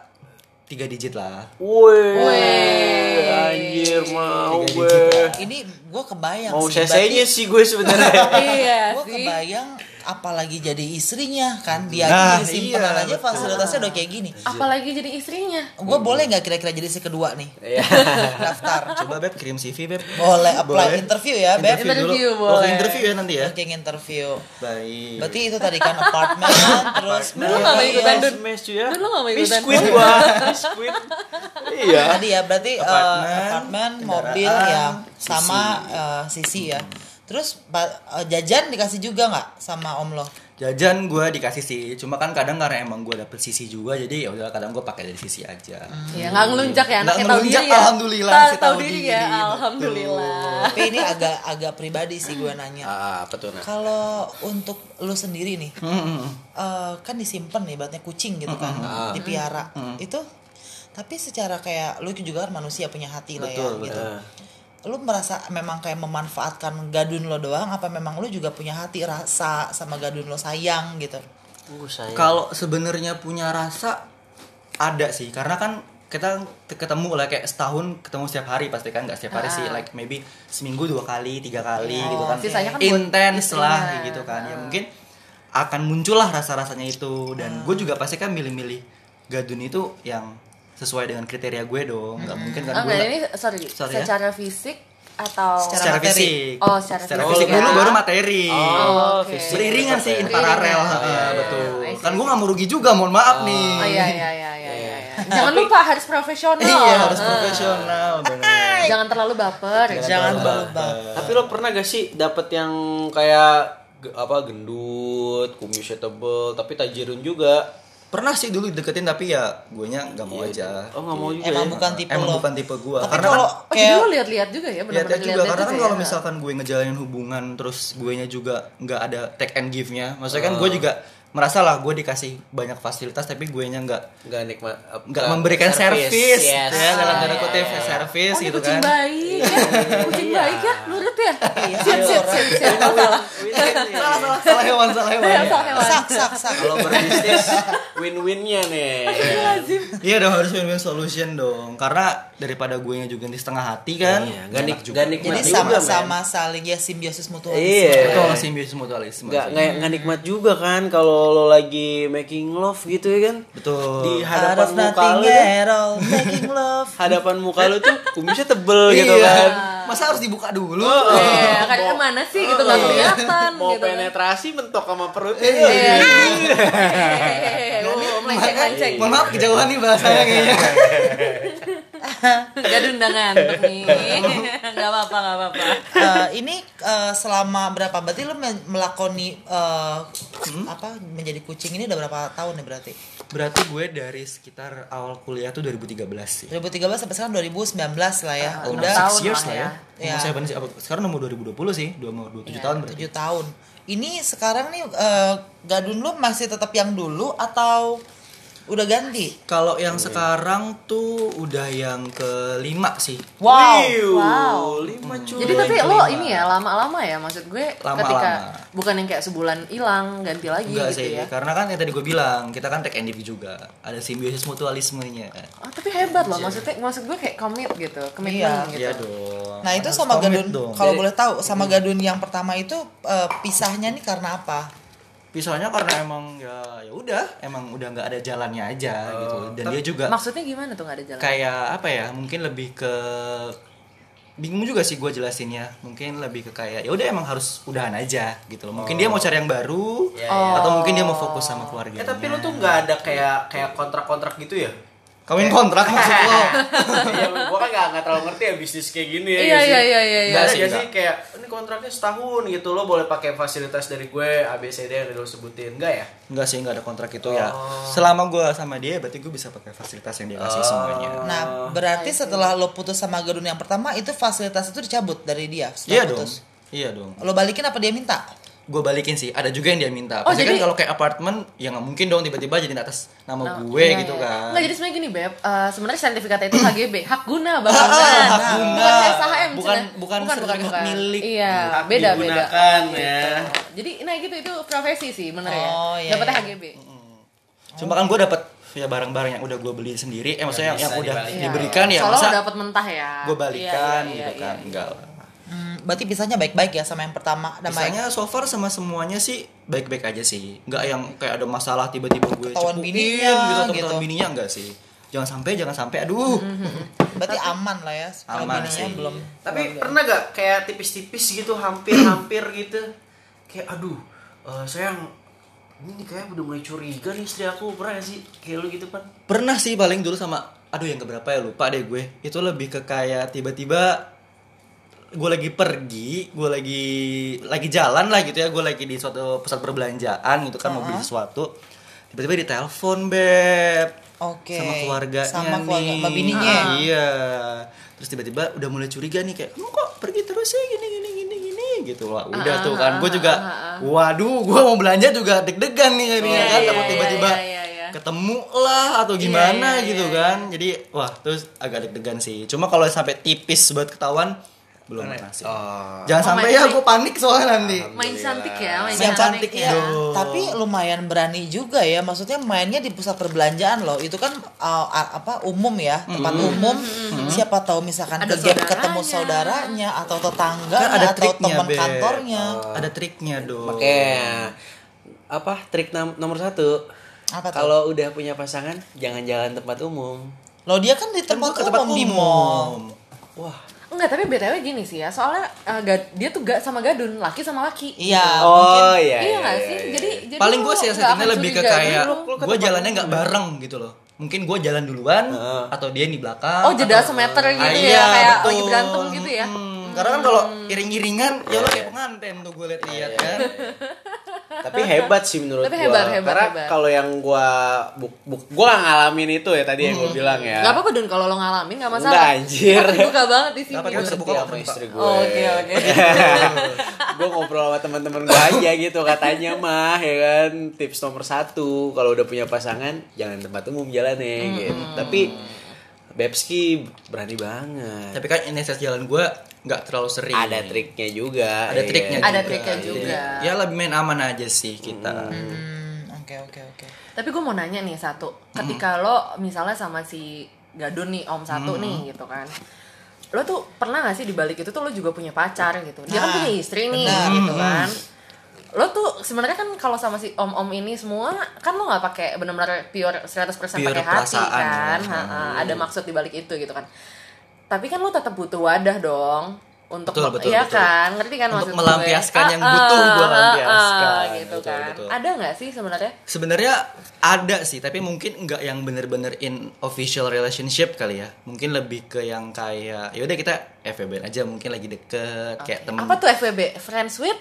tiga digit lah Wih. Wih. Anjir mau gue. Ini gue kebayang Mau sih. CC-nya sih gue sebenarnya. <laughs> Iya Gue sih. kebayang apalagi jadi istrinya kan dia Nah, di simpanan iya, aja fasilitasnya udah kayak gini. Apalagi jadi istrinya. Gue boleh nggak kira-kira jadi si kedua nih Iya. <laughs> daftar? coba beb kirim CV beb Boleh apply Boleh. interview ya, Beb. Interview dulu. oh boleh. interview ya nanti ya Oke, interview. baik Berarti itu tadi kan apartemen, terus Dulu nggak mau ikutan, ya. Dulu nggak mau ikutan. Queen gua. <laughs> Queen. Iya. Tadi ya berarti eh, Apartemen, apartemen, mobil ya sama eh, sisi ya. Terus eh, jajan dikasih juga nggak sama om lo? jajan gue dikasih sih cuma kan kadang karena emang gue dapet sisi juga jadi ya udah kadang gue pakai dari sisi aja Iya nggak ngeluncak ya Nggak ngelunjak, diri ya. alhamdulillah, Tahu- Tahu tahu diri diri, ya, betul. alhamdulillah. Tapi ini agak agak pribadi sih gue nanya. Ah, apa tuh nah? Kalau untuk lu sendiri nih, Hmm, eh, kan disimpan nih, ibaratnya kucing gitu kan, dipiara. Itu tapi secara kayak lu juga kan manusia punya hati lah Betul, ya gitu. Lu merasa memang kayak memanfaatkan gadun lo doang apa memang lu juga punya hati rasa sama gadun lo sayang gitu? saya. kalau sebenarnya punya rasa ada sih karena kan kita ketemu lah kayak setahun ketemu setiap hari pasti kan nggak setiap hari sih Ah. like maybe seminggu dua kali tiga kali Oh, gitu kan sisanya kan intens lah istrinya. gitu kan ya Ah. mungkin akan muncul lah rasa rasanya itu dan gue juga pasti kan milih-milih gadun itu yang sesuai dengan kriteria gue dong nggak mungkin kan Oh, gue ini sorry, Sorry ya. secara fisik atau Secara secara materi. fisik Oh, secara fisik fisik ya. dulu baru materi Oh, oke. fisik. beriringan sih in paralel Iya, ha, iya, betul kan gue nggak mau rugi juga mohon maaf nih Oh iya iya iya iya iya. Jangan lupa harus profesional. iya harus Ah. profesional bener Jangan terlalu baper. Jangan terlalu berubah. baper. Tapi lo pernah gak sih dapet yang kayak apa gendut, kumisnya tebel, tapi tajirun juga? Pernah sih dulu deketin tapi ya gue nya nggak mau aja Oh nggak mau juga Emang ya? bukan tipe emang lo. bukan tipe gue Tapi karena kalau kan Oh kayak lo lihat-lihat juga ya benar-benar lihat-lihat juga karena kan juga kalau ya? misalkan gue ngejalanin hubungan terus gue nya juga nggak ada take and give nya maksudnya kan gue juga merasa lah gue dikasih banyak fasilitas tapi gue nya nggak nggak nikmat nggak memberikan servis yes. ya dalam tanda iya, kutip iya, iya. servis Oh, gitu kucing kan baik ya. Kucing Iya. baik ya, nurut ya. Iya, Siap, siap, siap, siap. Oh, salah. salah salah hewan salah hewan Salah hewan. sak sak sak. Kalau berbisnis win-winnya nih. Lazim. Iya dong harus win-win solution dong karena daripada gue nya juga di setengah hati kan Iya, nggak nik- nikmat Jadi juga, sama-sama saling ya simbiosis mutualisme. Iya. Betul simbiosis mutualisme nggak nggak nikmat juga kan kalau lo lagi making love gitu ya kan? betul. Di hadapan of muka lo all, <laughs> making love. hadapan muka lo tuh kumisnya tebel gitu Iya. kan. masa harus dibuka dulu? Iya, kadang mana sih? Gitu nggak kelihatan Mau gitu kan. penetrasi mentok sama perutnya. Iya. Oh, melenceng-melenceng. mohon maaf kejauhan nih bahasanya kayaknya <laughs> <laughs> Gak undangan untuk nih. <laughs> Gak apa-apa, gak apa-apa. Eh, ini eh, selama berapa berarti lu me- melakoni eh, apa menjadi kucing ini udah berapa tahun nih berarti? berarti gue dari sekitar awal kuliah tuh 2013 sih 2013 sampai sekarang 2019 lah ya. Ah, udah enam tahun years lah ya. ya. Iya. Umur saya bener sih, apa- sekarang nomor 2020 sih, 27 tahun berarti. 7 tahun. Ini sekarang nih eh, gadun lu masih tetap yang dulu atau udah ganti? Kalau yang sekarang tuh udah yang kelima sih. Wow. Wiu, Wow. lima cuy. Jadi tapi lo ini ya lama-lama ya maksud gue Lama-lama. ketika bukan yang kayak sebulan hilang ganti lagi Enggak gitu sih, ya. karena kan yang tadi gue bilang, kita kan take and give juga. Ada simbiosis mutualismenya. Oh, tapi hebat loh maksudnya maksud gue kayak commit gitu, komitmen gitu. Iya dong. Nah, itu Harus sama gadun kalau boleh tahu sama gadun yang pertama itu eh, pisahnya nih karena apa? Pisahnya karena emang ya ya udah, emang udah nggak ada jalannya aja gitu. Dan dia juga Maksudnya gimana tuh gak ada jalan? kayak apa ya mungkin lebih ke bingung juga sih gue jelasinnya mungkin lebih ke kayak ya udah emang harus udahan aja gitu loh mungkin dia mau cari yang baru Ya, ya. atau mungkin dia mau fokus sama keluarga Eh tapi lo tuh nggak ada kayak kayak kontrak-kontrak gitu ya? Kawin kontrak maksud lo. <laughs> Iya, gua kan gak, nggak terlalu ngerti ya bisnis kayak gini ya. Iya, sih? iya, iya, iya, iya. sih, Enggak. sih kayak ini kontraknya setahun gitu lo boleh pakai fasilitas dari gue ABCD yang lo sebutin enggak ya? Enggak sih, enggak ada kontrak itu ya. Oh. Selama gue sama dia, berarti gue bisa pakai fasilitas yang dia kasih semuanya. Nah, berarti setelah lo putus sama Gadun yang pertama itu fasilitas itu dicabut dari dia Iya setelah dong. putus. Iya dong. Lo balikin apa dia minta? Gue balikin sih. Ada juga yang dia minta. Oh, Pasti kan jadi- kalau kayak apartemen, ya nggak mungkin dong tiba-tiba jadi atas nama Nah, gue iya, gitu iya. kan. Enggak, jadi sebenarnya gini, Beb. Eh, sebenarnya sertifikatnya itu HGB, <clears throat> hak guna banget. Ah, hak guna. Bukan SHM. Bukan- Cina. bukan bukan, bukan, sertifikat bukan. milik. Iya, Hak beda, beda. digunakan ya. Jadi, nah gitu itu profesi sih bener ya. Oh, iya, Dapatnya iya. HGB. Cuma kan gue dapat ya barang-barang yang udah gue beli sendiri. Eh maksudnya yang, yang udah. Iya, diberikan iya. ya Soalnya masa dapat mentah ya. gue balikan Iya, iya, gitu iya, kan. iya. Enggak lah. Berarti pisahnya baik-baik ya sama yang pertama dan baik. Misalnya so far sama semuanya sih baik-baik aja sih. Nggak yang kayak ada masalah tiba-tiba gue Ketahuan bininya, gitu atau gitu. bininya enggak sih. Jangan sampai jangan sampai aduh. <laughs> Berarti aman lah ya. Aman bininya sih. belum. Tapi pernah gak kayak tipis-tipis gitu hampir-hampir gitu kayak aduh eh, sayang ini kayak udah mulai curiga nih istri aku pernah gak sih kayak lu gitu pan Pernah sih paling dulu sama aduh yang keberapa ya lupa deh gue. Itu lebih ke kayak tiba-tiba gue lagi pergi, gue lagi lagi jalan lah gitu ya, gue lagi di suatu pusat perbelanjaan gitu kan mau beli sesuatu. Tiba-tiba ditelepon beb Oke. sama keluarganya Sama nih. keluarga sama bininya. Ah, iya. Terus tiba-tiba udah mulai curiga nih kayak, "Kamu kok pergi terus sih gini gini gini gini?" gitu. Wah, udah Ah, tuh kan. Gue ah, juga ah, ah. waduh, gue mau belanja juga deg-degan nih jadinya Iya, kan iya, takut iya, tiba-tiba iya, iya, iya. ketemu lah atau gimana iya, gitu iya, kan. Jadi, wah, terus agak deg-degan sih. Cuma kalau sampai tipis buat ketahuan belum pernah sih. oh Jangan Oh, sampai main ya gue panik soalnya nanti. Main cantik ya, main Yang cantik. cantik ya. dong. Tapi lumayan berani juga ya. Maksudnya mainnya di pusat perbelanjaan loh. Itu kan uh, apa umum ya, tempat umum. Siapa tahu misalkan Ada ke saudaranya. ketemu saudaranya atau tetangganya Kan ada atau teman kantornya. Ada triknya dong. makanya apa trik nom- nomor satu Apa tuh? kalau udah punya pasangan jangan jalan tempat umum Loh dia kan di Kan tempat, ke tempat umum, di mall. umum. wah Enggak, tapi BTW gini sih ya. Soalnya eh, ga- dia tuh gak sama gadun, laki sama laki. Iya, oh mungkin iya Iya nggak iya, sih? iya, Jadi, iya. jadi paling lu gue sih settingnya lebih ke kayak gue jalannya nggak bareng gitu loh mungkin gue jalan duluan Heeh. atau dia di belakang Oh, jeda atau- semeter gitu Ah, ya, iya, kayak betul. lagi berantem gitu ya. Hmm, karena kan kalau iring-iringan ya lo kayak pengantin tuh gue liat-liat kan <laughs> tapi hebat sih menurut Tapi gua hebat, hebat, karena hebat. kalau yang gua buk, buk, gua nggak ngalamin itu ya tadi yang gua bilang ya Gak apa-apa Dun kalau lo ngalamin gak masalah. Enggak, anjir. Terbuka banget di sini. Nggak pakai terbuka. Sama istri gue Oke, oke. gue ngobrol sama teman-teman gue aja gitu katanya mah ya kan tips nomor satu kalau udah punya pasangan jangan tempat umum jalannya gitu tapi Bebski berani banget tapi kan ini jalan gue nggak terlalu sering ada triknya juga ada ya triknya kan? Ada juga. triknya Jadi, juga. ya lebih main aman aja sih kita Hmm, oke oke oke. Tapi gue mau nanya nih satu, ketika lo misalnya sama si Gadun nih om satu nih gitu kan, lo tuh pernah gak sih dibalik itu tuh lo juga punya pacar gitu? Dia kan Nah, punya istri nih benar. gitu kan. Lo tuh sebenarnya kan kalau sama si om-om ini semua kan lo nggak pakai benar-benar pure 100% Pure pakai hati perasaan, kan, ya. Ha-ha, ada maksud dibalik itu gitu kan. Tapi kan lo tetap butuh wadah dong untuk Betul, betul, ya betul. kan ngerti kan Untuk maksud gue? melampiaskan yang Ah, butuh ah, gua ah, lampiaskan. ah, gitu Betul, kan betul. ada nggak sih sebenarnya sebenarnya ada sih tapi mungkin nggak yang bener-bener in official relationship kali ya mungkin lebih ke yang kayak ya udah kita FWB aja mungkin lagi deket kayak temen apa tuh FWB friends with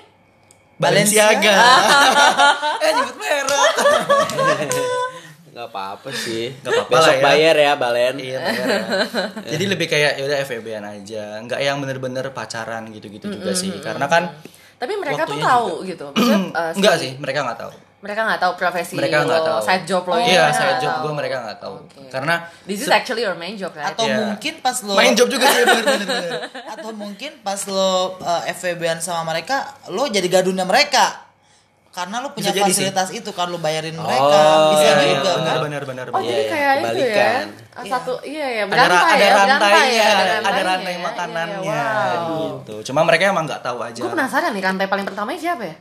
Balenciaga. <laughs> Eh nyebut merek. <laughs> Nggak apa-apa sih. Nggak apa-apa besok lah ya. bayar ya Balen. Iya bayar ya. <laughs> jadi lebih kayak ya udah FWB-an aja. Nggak yang bener-bener pacaran gitu-gitu juga sih. Karena kan tapi mereka tuh tahu gitu. Maksudnya, <clears throat> uh, si- enggak sih mereka nggak tahu mereka nggak tahu profesi mereka lo, nggak tahu side job lo ini iya mereka side job gue mereka nggak tahu Oke. karena this is actually your main job right Atau Iya. mungkin pas lo main job juga sih bener-bener <laughs> atau mungkin pas lo uh, FWB-an sama mereka, lo jadi gadunnya mereka. Karena lo punya Bisa jadi sih. fasilitas itu kan lo bayarin mereka. Oh, Bisa iya, juga iya, kan. benar benar benar Oh Iya, jadi iya, kayak itu ya. Ah, satu iya ya ada, berantai ra- ada ya berantai rantainya, ya ada, rantai ya. makanannya Iya, iya, wow. gitu. Cuma mereka emang nggak tahu aja. gue penasaran nih rantai paling pertamanya siapa ya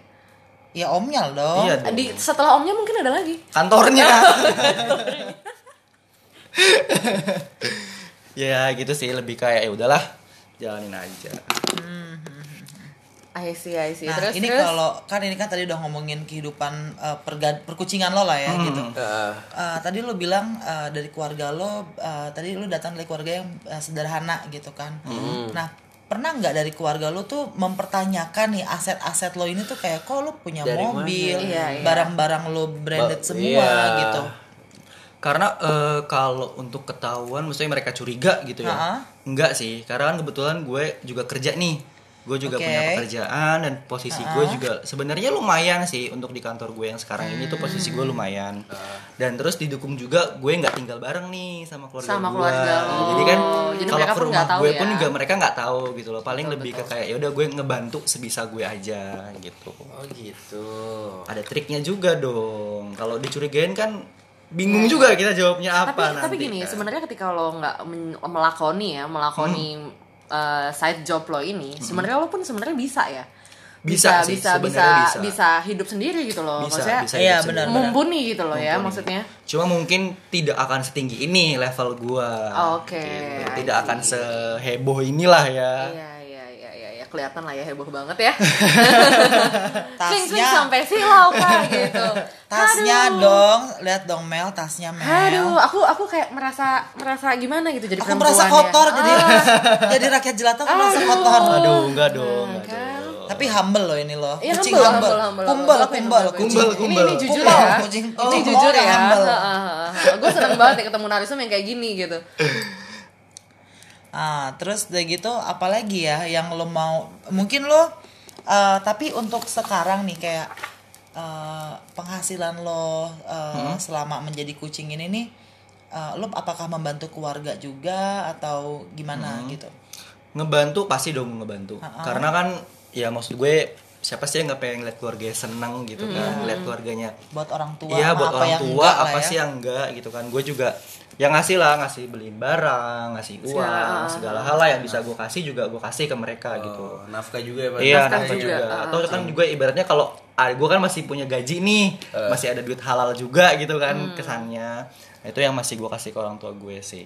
Ya omnyal dong. Iya dong. di setelah omnya mungkin ada lagi Kantornya. <laughs> <laughs> ya gitu sih lebih kayak ya udahlah jalanin aja. I see, I see. Nah, terus ini kalau kan ini kan tadi udah ngomongin kehidupan eh, perga- perkucingan lo lah ya gitu. Heeh. Eh, tadi lo bilang eh, dari keluarga lo, eh, tadi lo datang dari keluarga yang eh, sederhana gitu kan. Nah, pernah nggak dari keluarga lo tuh mempertanyakan nih aset-aset lo ini tuh kayak kok lo punya Dari mobil, Iya, iya. barang-barang lo branded Ba- semua iya. gitu. Karena eh, kalau untuk ketahuan, maksudnya mereka curiga gitu ya. Ha-ha. Enggak sih, karena kan kebetulan gue juga kerja nih. Gue juga Oke. punya pekerjaan dan posisi gue juga sebenarnya lumayan sih untuk di kantor gue yang sekarang ini tuh posisi gue lumayan. Dan terus didukung juga gue nggak tinggal bareng nih sama keluarga Sama gue. keluarga lo. Jadi kan Jadi kalau ke pun rumah gue ya. pun juga mereka nggak tahu gitu loh. Paling Betul, lebih betul. ke kayak ya udah gue ngebantu sebisa gue aja gitu. Oh gitu. Ada triknya juga dong. Kalau dicurigain kan bingung juga kita jawabnya tapi apa nanti. tapi gini kan. sebenarnya ketika lo nggak melakoni ya melakoni Hmm. Uh, side job lo ini sebenarnya lo pun sebenarnya bisa ya Bisa sih, bisa bisa bisa. bisa hidup sendiri gitu loh Bisa, maksudnya bisa Iya, benar, mumpuni gitu loh ya Mumpuni. maksudnya Cuma mungkin tidak akan setinggi ini level gua. Oke, Gitu. I Tidak akan seheboh inilah ya. iya ya. kelihatan lah ya heboh banget ya <laughs> Tasnya, sampai silau kak <laughs> gitu tasnya Aduh. dong, lihat dong Mel, tasnya Mel. Aduh, aku aku kayak merasa merasa gimana gitu jadi Aku merasa ya. kotor jadi Ah, <laughs> jadi rakyat jelata aku merasa kotor. Aduh, enggak dong. enggak kan. dong. Tapi humble loh ini loh. Iya, kucing humble, humble. humble, humble, Kumbal, humble. kumbal, kucing. Ini, Kumbal. ini jujur ya. kucing. ini Kumbal jujur ya. humble. Gue seneng banget ya ketemu narsum yang kayak gini gitu. Ah, terus udah gitu apalagi ya yang lo mau mungkin lo eh, tapi untuk sekarang nih kayak eh, penghasilan lo eh, selama menjadi kucing ini nih eh, lo apakah membantu keluarga juga atau gimana gitu? Ngebantu pasti dong ngebantu. Ha-ha. Karena kan ya maksud gue siapa sih yang nggak pengen lihat keluarganya seneng gitu kan, lihat keluarganya Buat orang tua Iya buat apa orang tua apa ya. sih yang enggak gitu kan gue juga yang ngasih lah ngasih beliin barang ngasih uang Segala- segala hal lah yang bisa gue kasih juga gue kasih ke mereka gitu Oh, nafkah juga ya Pak? iya Nafkah nafkah juga, juga, ah. atau kan juga ibaratnya kalau ah, gue kan masih punya gaji nih Eh. masih ada duit halal juga gitu kan Hmm. kesannya itu yang masih gue kasih ke orang tua gue sih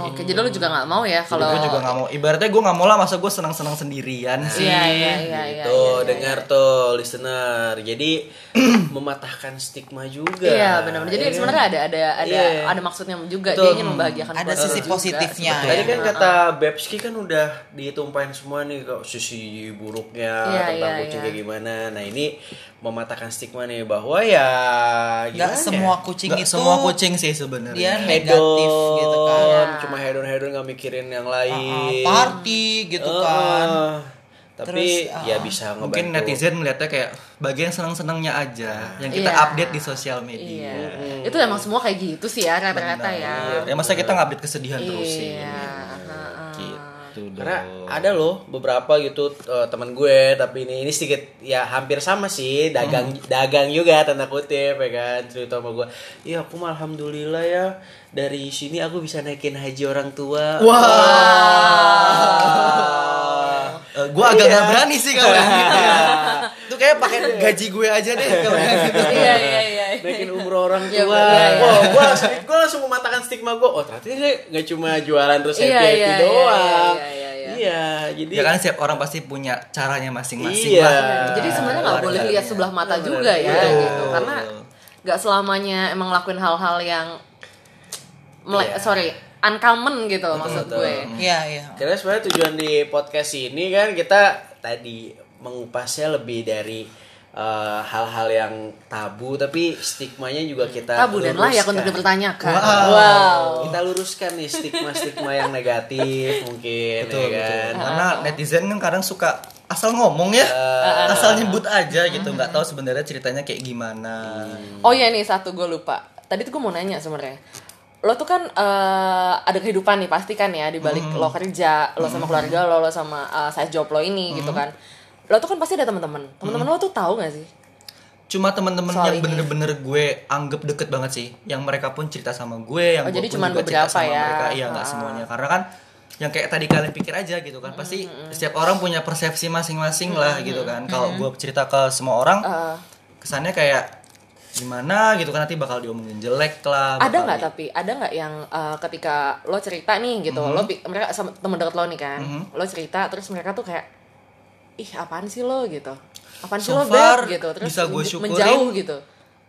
Oke, jadi lo juga nggak mau ya kalau gue juga nggak mau ibaratnya gue nggak mau lah masa gue senang senang sendirian sih Iya iya iya iya. Tuh, iya, dengar tuh listener. Jadi <clears throat> mematahkan stigma juga. Iya benar. Jadi Ya sebenarnya ada ada ada Iya. ada maksudnya juga Betul. dia ingin membahagiakan Ada sisi juga positifnya sebetulnya. Tadi kan kata Bebski kan udah ditumpahin semua nih kok sisi buruknya Iya, tentang iya, kucing iya. kayak gimana. Nah ini mematahkan stigma nih bahwa ya Nggak gimana semua ya? kucing Nggak itu semua kucing sih sebenarnya dia hedon, negatif gitu kan. Iya. cuma hedon hedon nggak mikirin yang Ah, lain. party gitu Eh, kan. Tapi Terus, ya ah, bisa ngebantu. mungkin netizen melihatnya kayak bagian senang senangnya aja yang kita Iya. update di sosial media Iya. Itu emang semua kayak gitu sih ya rata-rata ya. Ya masa kita ngupdate kesedihan terus sih. Iya. Gitu dong. Karena ada loh beberapa gitu eh, teman gue tapi ini ini sedikit ya hampir sama sih dagang dagang juga tanda kutip ya kan cerita sama gue. Iya aku mah alhamdulillah ya dari sini aku bisa naikin haji orang tua. Wah. Eh, gue agak Iya. gak berani sih kalau <laughs> gitu ya. Itu kayak pakai gaji gue aja deh kalau yang gitu. Iya iya iya. Naikin umroh orang Iya, tua. iya. Wah, gue langsung, gue langsung mematahkan stigma gue. Oh, ternyata dia nggak cuma jualan terus happy Iya, happy iya, iya, doang. iya, iya, iya. Iya, jadi Ya kan setiap orang pasti punya caranya masing-masing Iya. lah. Jadi sebenarnya nggak boleh lihat sebelah mata Benar, juga ya betul. gitu karena nggak selamanya emang ngelakuin hal-hal yang mele- Iya. sorry uncommon gitu maksud betul. gue. Iya, iya. Karena sebenarnya tujuan di podcast ini kan kita tadi mengupasnya lebih dari eh, hal-hal yang tabu tapi stigmanya juga kita Tabu dan layak luruskan. untuk dipertanyakan. Wow. Wow. Kita luruskan nih stigma-stigma yang negatif mungkin Betul, ya betul. kan. Karena netizen kan kadang suka asal ngomong ya, asal nyebut aja gitu, nggak tahu sebenarnya ceritanya kayak gimana. Oh iya nih satu gue lupa. Tadi tuh gue mau nanya sebenarnya. Lo tuh kan eh, ada kehidupan nih pasti kan ya di balik lo kerja, lo sama keluarga lo, lo sama eh, side job lo ini gitu kan. Lo tuh kan pasti ada teman-teman. Teman-teman lo tuh tahu gak sih? Cuma temen-temen Soal yang bener-bener gue anggap deket banget sih, yang mereka pun cerita sama gue, yang Oh, gue jadi pun cuman juga cerita sama ya? mereka. Iya nggak Ah. semuanya, karena kan yang kayak tadi kalian pikir aja gitu kan, pasti setiap orang punya persepsi masing-masing lah gitu kan. Kalau gue cerita ke semua orang, Eh, kesannya kayak gimana gitu kan nanti bakal diomongin jelek lah. ada nggak di- tapi ada nggak yang uh, ketika lo cerita nih gitu lo pi- mereka sama temen deket lo nih kan lo cerita terus mereka tuh kayak ih apaan sih lo gitu apaan sih So lo far, beb gitu terus bisa gue syukurin. menjauh gitu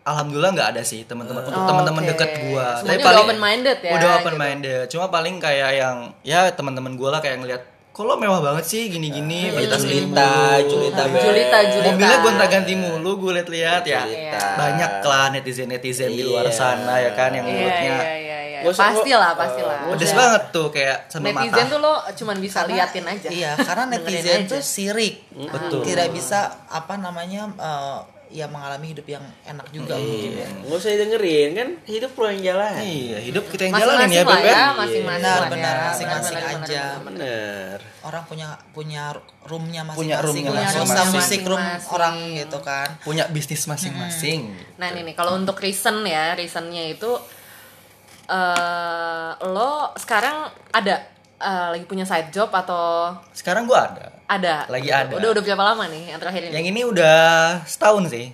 Alhamdulillah nggak ada sih teman-teman untuk Oh, teman-teman oke. deket gua. Semuanya udah open-minded ya, Udah gitu. open minded. Cuma paling kayak yang ya teman-teman gua lah kayak ngeliat kok lo mewah banget sih gini-gini Julita, Julita, Julita. Julita, Julita. Mobilnya gonta ganti mulu gue liat-liat ya. Julita. Banyak lah netizen-netizen di luar Iya. sana ya kan yang iya mulutnya iya iya iya Gua suka- pasti lah pasti lah pedes banget tuh kayak sama netizen mata. tuh lo cuman bisa liatin aja Iya, karena netizen tuh sirik. Betul. Tidak bisa apa namanya eh, ya mengalami hidup yang enak juga mungkin ya. Nggak usah dengerin kan hidup lo yang jalan. Iya, hidup kita yang jalanin masing-masing ya, Beb. ya ya. masing-masing Benar, lah benar, ya. masing-masing Benar, benar, aja. benar. Orang punya punya roomnya Punya masing-masing. roomnya Punya masing-masing. musik room Masing-masing. orang gitu kan. Punya bisnis masing-masing. Nah ini nih kalau untuk reason ya reasonnya itu eh lo sekarang ada eh, lagi punya side job atau Sekarang gua ada. ada? Lagi ada. Udah udah berapa lama nih yang terakhir ini? Yang ini udah setahun sih.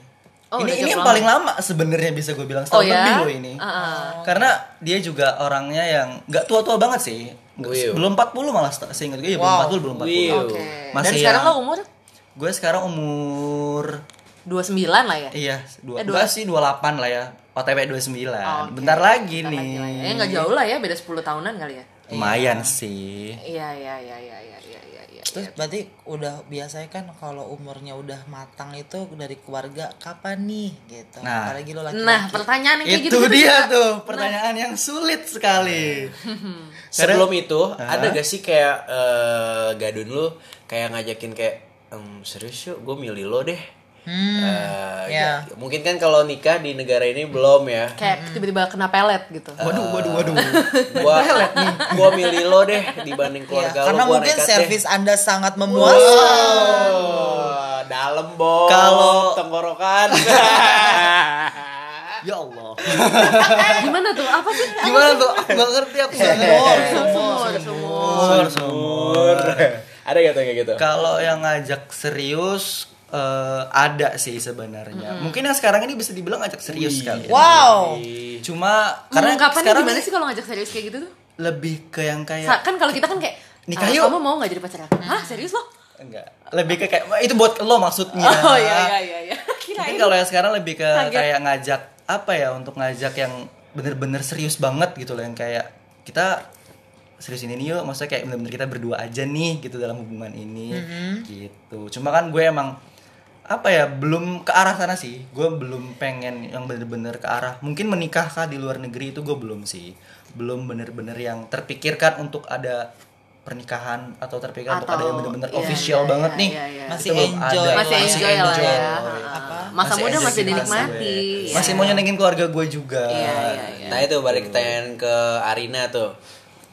Oh, ini ini yang lama. paling lama sebenarnya bisa gue bilang Oh setahun ya? lebih loh ini. Ah, Karena dia juga orangnya yang nggak tua-tua banget sih. Wih. Belum 40 malah seingat gue ya belum Wow. 40 belum 40. Wih. Oke. Masih Dan sekarang yang- lo umur Gue sekarang umur 29 lah ya? iya dua, Eh, dua- sih 28 lah ya. OTW 29. Oke. Bentar lagi Bentar nih. lagi lah ya. Ya nggak jauh lah ya, beda 10 tahunan kali ya. Lumayan sih. Iya iya iya iya iya iya iya. iya. Terus berarti udah biasanya kan kalau umurnya udah matang itu dari keluarga kapan nih gitu. Nah. Apalagi lo laki-laki. Nah, pertanyaan yang kayak Itu gitu dia tuh pertanyaan yang sulit sekali. <laughs> Sebelum itu Hah? ada gak sih kayak eh, gadun lu kayak ngajakin kayak "Em, serius yuk gue milih lo deh. Hmm, Eh, ya. ya, Mungkin kan kalau nikah di negara ini belum ya. kayak tiba-tiba kena pelet gitu. Waduh, waduh, waduh. <laughs> Gua gua milih lo deh dibanding Iya, keluarga lo. karena gua mungkin deh. servis Anda sangat memuaskan. Oh, dalam bos. Kalau- tenggorokan. <laughs> Ya Allah. Gimana tuh? Apa sih? Gimana tuh? Aku Gak ngerti aku. Sumur, sumur. Sumur, sumur. Ada gak tuh kayak gitu? Kalau yang ngajak serius eh, ada sih sebenarnya. Mungkin yang sekarang ini bisa dibilang ngajak serius kali. ya. Wow. Cuma karena Mengungkapkannya sekarang gimana nih sih kalau ngajak serius kayak gitu tuh? lebih ke yang kayak Sa- Kan kalau kita kan kayak Nikah "Ah, yuk." Kamu mau gak jadi pacar aku? Hah, serius lo? enggak. Lebih ke kayak "Wah, itu buat lo maksudnya. <laughs> Oh iya iya iya iya. Mungkin kalau yang sekarang lebih ke Kaget. kayak ngajak apa ya untuk ngajak yang bener-bener serius banget gitu loh yang kayak kita seriusin ini yuk maksudnya kayak bener-bener kita berdua aja nih gitu dalam hubungan ini gitu cuma kan gue emang apa ya belum ke arah sana sih gue belum pengen yang bener-bener ke arah mungkin menikah kah di luar negeri itu gue belum sih belum bener-bener yang terpikirkan untuk ada pernikahan atau terpikirkan untuk ada yang Atau- bener-bener iya, official iya, banget iya, nih iya, iya. Masih Itu enjoy ada. Masih enjoy lah ya. Apa? Masa Masih muda enjoy masih sih, dinikmati. gue. ya. masih mau nyenengin keluarga gue juga Iya iya iya. Nah itu balik pertanyaan ke Arina tuh.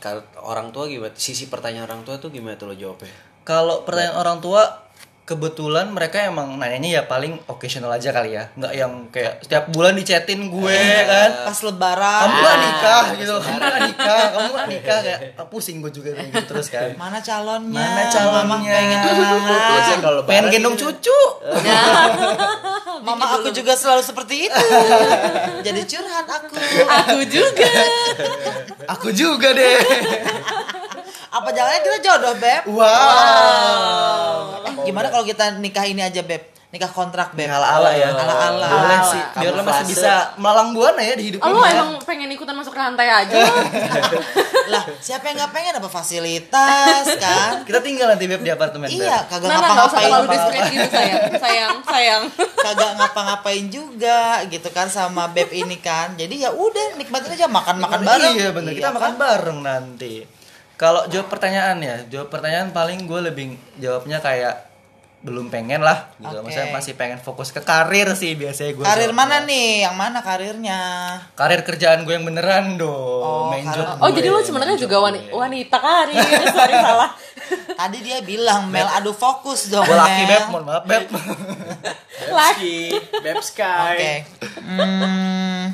Kalau orang tua gimana? Sisi pertanyaan orang tua tuh gimana tuh lo jawabnya? kalau pertanyaan orang tua kebetulan mereka emang nanyanya ya paling occasional aja kali ya nggak yang kayak setiap bulan dicetin gue kan Pas lebaran. kamu nggak nikah gitu kamu nggak nikah kamu nggak nikah kayak ah, pusing gue juga gitu terus kan Mana calonnya? mana calonnya pengen kalau pengen lebaran gendong <laughs> gitu. cucu Mama aku juga selalu seperti itu. Jadi curhat aku. Aku juga. aku juga deh <laughs> Apa jangan kita jodoh, Beb? wow Eh, gimana kalau kita nikah ini aja, Beb? Nikah kontrak, Beb. ala ala ya Ala-ala. boleh sih biar lo masih bisa malang buana ya di hidup Oh, ini lo ya. emang pengen ikutan masuk rantai aja lo? <laughs> lah, siapa yang nggak pengen dapat fasilitas kan? kita tinggal nanti beb di apartemen Beb. Iya, kagak Nah, nah, ngapa-ngapain. terlalu desperate gitu sayang. Sayang, sayang. kagak ngapa-ngapain juga gitu kan sama beb ini kan. Jadi ya udah nikmatin aja makan-makan bareng. Iya bener, kita Iya makan kan? bareng nanti. Kalau jawab pertanyaan ya, jawab pertanyaan paling gue lebih jawabnya kayak belum pengen lah gitu. Oke. Maksudnya masih pengen fokus ke karir sih biasanya gue. Karir mana nih? Yang mana karirnya? Karir kerjaan gue yang beneran dong. Oh, main job Oh, gue, jadi lo sebenarnya juga gue. wanita, wanita karir. <laughs> Sorry salah. <laughs> Tadi dia bilang Mel adu fokus dong. Gue laki Mel. beb, mohon maaf beb. Bebski, Bebsky. Oke. Hmm.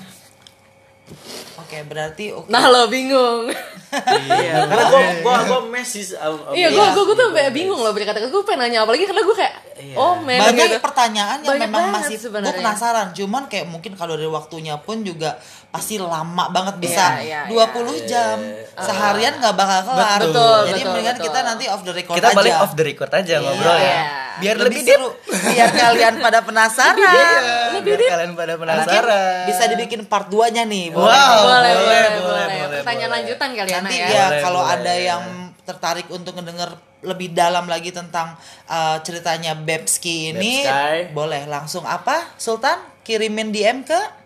Oke, berarti oke. Nah, lo bingung. Iya, karena gua gua gua mesis Iya, gue gue tuh sampai bingung loh berkata gue pengen nanya apalagi karena gue kayak oh men banyak gitu. pertanyaan yang Banyak memang masih gue sebenarnya. penasaran cuman kayak mungkin kalau dari waktunya pun juga pasti lama banget bisa Iya, iya, 20 jam seharian nggak bakal kelar Betul, jadi betul, mendingan betul. kita nanti off the record Kita aja balik off the record aja ngobrol Iya. ya. Biar lebih seru. Biar <laughs> kalian pada penasaran. Iya, biar kalian pada Mungkin penasaran. bisa dibikin part 2-nya nih. Wow. Boleh. boleh, boleh, boleh, boleh, boleh, Pertanyaan boleh. lanjutan kali ya, Nanti ya ya. Boleh, kalau boleh. ada yang tertarik untuk ngedenger lebih dalam lagi tentang uh, ceritanya Bebski ini, Bebskai. boleh langsung apa? Sultan kirimin DM ke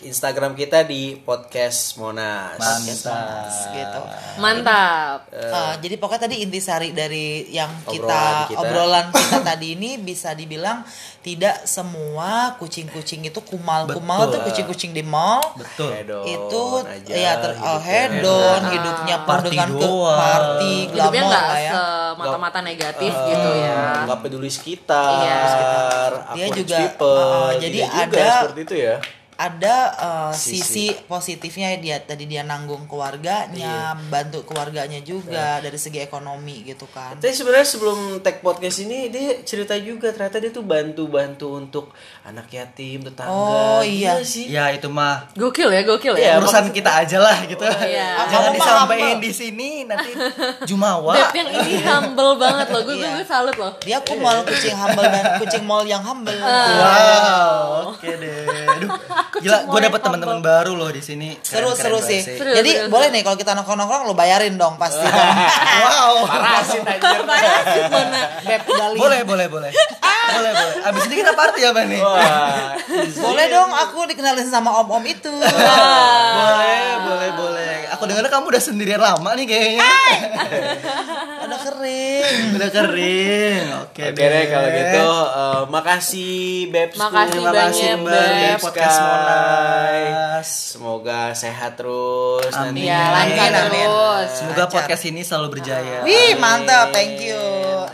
Instagram kita di podcast Monas. Mantap. gitu. Mantap. Uh, jadi pokoknya tadi intisari dari yang Obrolan kita kita. obrolan kita tadi ini bisa dibilang tidak semua kucing-kucing itu kumal-kumal tuh kucing-kucing di mall Betul. Hedon itu aja ya ter hidupnya. oh, hedon hidupnya penuh Party dengan ke party Hidupnya lah ya semata-mata negatif gitu ya. nggak peduli sekitar, Iya. Dia juga, people, uh, jadi juga, ada- seperti itu ya. Ada uh, Sisi. sisi positifnya dia tadi dia nanggung keluarganya Iya. bantu keluarganya juga dari segi ekonomi gitu kan Tapi sebenarnya sebelum tag podcast ini dia cerita juga ternyata dia tuh bantu-bantu untuk anak yatim, tetangga. Oh, iya. Gila sih. Ya itu mah Gokil ya, gokil Iya, ya. urusan kita aja lah gitu. Iya. Jangan Kamu mah disampaikan di sini nanti jumawa. Beb yang ini humble banget loh. Gue Iya. gue salut loh. dia kumal kucing humble dan kucing mall yang humble Wow, oke deh. Aduh, gila, gue dapet teman-teman baru loh di sini. seru seru sih Seru, jadi seru, boleh nih kalau kita nongkrong nongkrong lo bayarin dong pasti dong <laughs> Wow. Parasit anjir. <laughs> Parasit mana? beb gali Boleh, boleh, boleh. boleh, boleh. Abis ini kita party apa nih? Wah, boleh dong aku dikenalin sama om om itu Boleh, boleh, boleh. Aku dengar kamu udah sendirian lama nih kayaknya. ada <laughs> kering udah kering. Oke, Oke deh kalau gitu eh, makasih Bebs. Makasih banyak, kembali di Beb. podcast. Semoga sehat terus Amin. nanti. Iya, lancar Amin, amin. terus. Semoga Lancar. podcast ini selalu berjaya. wih mantap thank you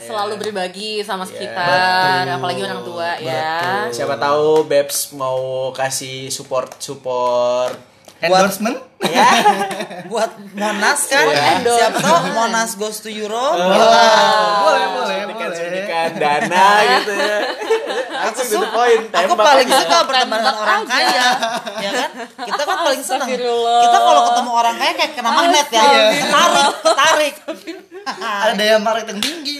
Selalu berbagi sama sekitar, apalagi orang tua ya. Siapa tahu Bebs mau kasih support support. Endorsement? ya <laughs> buat Monas kan Iya. siapa tahu Monas goes to Europe boleh, boleh, boleh. suntikan dana gitu ya. <laughs> aku suka. point, aku paling suka berteman dengan orang aja. kaya. Ya kan? Kita kan paling senang kita kalau ketemu orang kaya kayak kena magnet ya. Tarik tarik. <laughs> Ada daya tarik yang tinggi.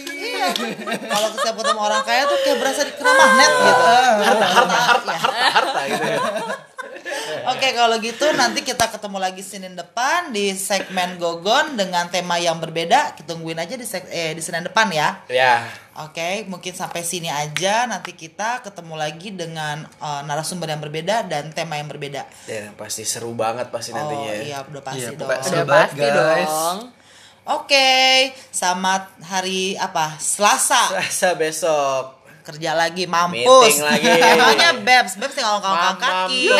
kalau setiap ketemu orang kaya tuh kayak berasa dikena magnet gitu. Harta harta harta harta. Harta gitu Oke kalau gitu nanti kita ketemu lagi Senin depan di segmen Gogon dengan tema yang berbeda. Kita tungguin aja di seg- eh, di Senin depan ya. Ya. Oke, mungkin sampai sini aja. Nanti kita ketemu lagi dengan eh, narasumber yang berbeda dan tema yang berbeda. Ya pasti seru banget pasti nantinya. Oh iya, udah pasti Iya, dong. Udah pasti guys. dong. Oke, selamat hari apa? Selasa. Rasa besok. Kerja lagi, mampus. Meeting lagi. <laughs> Emangnya Bebs, Bebs tinggal ngangkat Mamam kaki. tuh.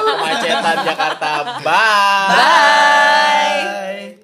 Kemacetan Jakarta. Bye. Bye.